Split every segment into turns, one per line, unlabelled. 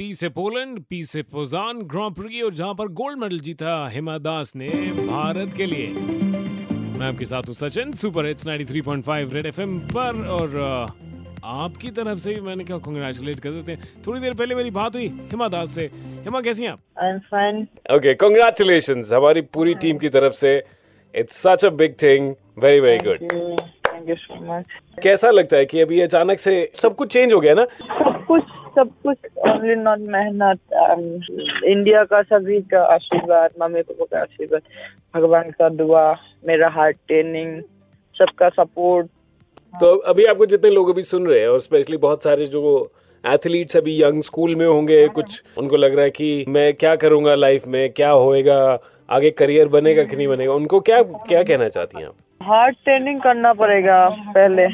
P से Poland P से पोजान ग्रां pre और जहाँ पर गोल्ड मेडल जीता हिमा दास ने भारत के लिए। मैं आपके साथ हूँ Sachin super hits 93.5 red FM पर और आपकी तरफ़ से भी मैंने कहा कंग्रेचुलेट कर देते हैं। थोड़ी देर पहले मेरी बात हुई हिमा दास से। हिमा कैसी हैं आप?
I'm fine.
ओके कंग्रेचुलेशन हमारी पूरी टीम की तरफ़ से it's such a big thing very very good
Thank you. Thank you so much.
कैसा लगता है कि अभी अचानक से सब कुछ चेंज हो गया ना?
सब कुछ ओनली नॉट मेहनत um, इंडिया का सभी का आशीर्वाद मम्मी पापा का आशीर्वाद भगवान का दुआ मेरा हार्ट ट्रेनिंग सबका सपोर्ट
तो अभी आपको जितने लोग अभी सुन रहे हैं और स्पेशली बहुत सारे जो एथलीट्स अभी यंग स्कूल में होंगे कुछ उनको लग रहा है कि मैं क्या करूँगा लाइफ में क्या होएगा आगे करियर बनेगा कि नहीं बनेगा उनको क्या क्या कहना चाहती हैं आप?
हार्ड ट्रेनिंग करना पड़ेगा पहले।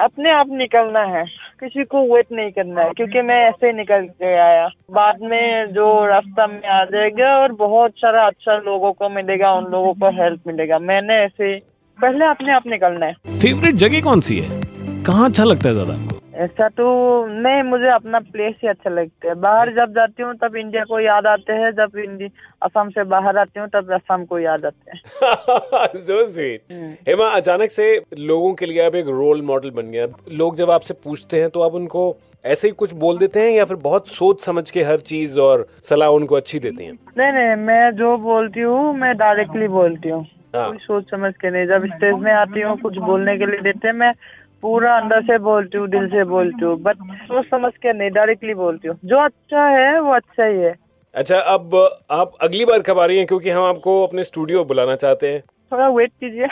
अपने आप निकलना है। किसी को वेट नहीं करना है, क्योंकि मैं ऐसे ही निकल के आया। बाद में जो रास्ता में आ जाएगा और बहुत सारा अच्छा लोगों को मिलेगा, उन लोगों को हेल्प मिलेगा। मैंने ऐसे पहले अपने आप निकलना है।
फेवरेट जगह कौन सी है? कहाँ अच्छा लगता है ज़्यादा?
ऐसा तो नहीं मुझे अपना प्लेस ही अच्छा लगता है। बाहर जब जाती हूँ तब इंडिया को याद आते हैं। जब असम से बाहर आती हूँ तब असम को याद आते हैं।
So sweet. हेमा अचानक से लोगों के लिए आप एक रोल मॉडल बन गया लोग जब आपसे पूछते हैं तो आप उनको ऐसे ही कुछ बोल देते हैं या फिर बहुत सोच समझ के हर चीज़ और सलाह उनको अच्छी देते हैं?
नहीं नहीं मैं जो बोलती हूँ मैं डायरेक्टली बोलती हूँ।
हाँ।
कोई सोच समझ के नहीं। जब स्टेज में आती हूँ कुछ बोलने के लिए देते हैं मैं पूरा अंदर से बोलती हूँ दिल से बोलती हूँ बट सोच समझ के नहीं डायरेक्टली बोलती हूँ। जो अच्छा है वो अच्छा ही है।
अच्छा अब आप अगली बार कब आ रही हैं? क्योंकि हम आपको अपने स्टूडियो बुलाना चाहते हैं।
थोड़ा वेट कीजिए।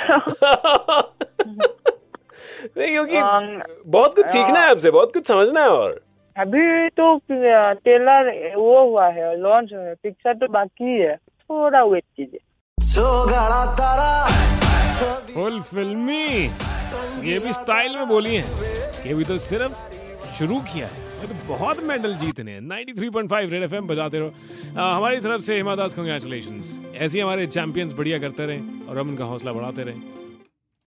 नहीं क्योंकि
Um,
बहुत कुछ सीखना है आपसे बहुत कुछ समझना है और।
अभी तो टेलर वो हुआ है लॉन्च हुआ है पिक्चर तो बाकी है थोड़ा वेट कीजिए।
फुल फिल्मी। ये भी स्टाइल में बोली है। ये भी तो सिर्फ़ शुरू किया है। तो बहुत मेडल जीतने हैं। 93.5 रेड एफएम बजाते रहो। हमारी तरफ़ से हिमा दास कंग्रेचुलेशन ऐसे हमारे चैंपियंस बढ़िया करते रहे और हम उनका हौसला बढ़ाते रहें।